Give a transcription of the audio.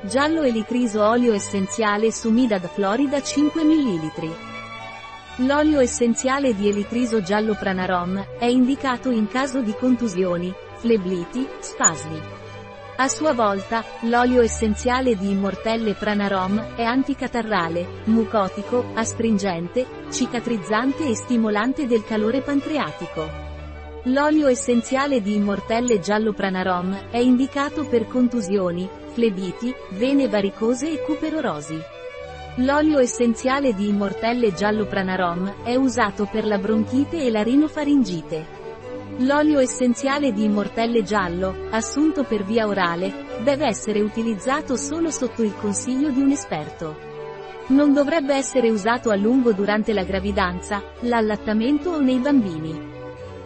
Giallo elitriso olio essenziale Sumidad Florida 5 ml. L'olio essenziale di elitriso giallo Pranarom è indicato in caso di contusioni, flebliti, spasmi. A sua volta, l'olio essenziale di Immortelle Pranarom è anticatarrale, mucotico, astringente, cicatrizzante e stimolante del calore pancreatico. L'olio essenziale di Immortelle Giallo Pranarom è indicato per contusioni, flebiti, vene varicose e cuperorosi. L'olio essenziale di Immortelle Giallo Pranarom è usato per la bronchite e la rinofaringite. L'olio essenziale di Immortelle Giallo, assunto per via orale, deve essere utilizzato solo sotto il consiglio di un esperto. Non dovrebbe essere usato a lungo durante la gravidanza, l'allattamento o nei bambini.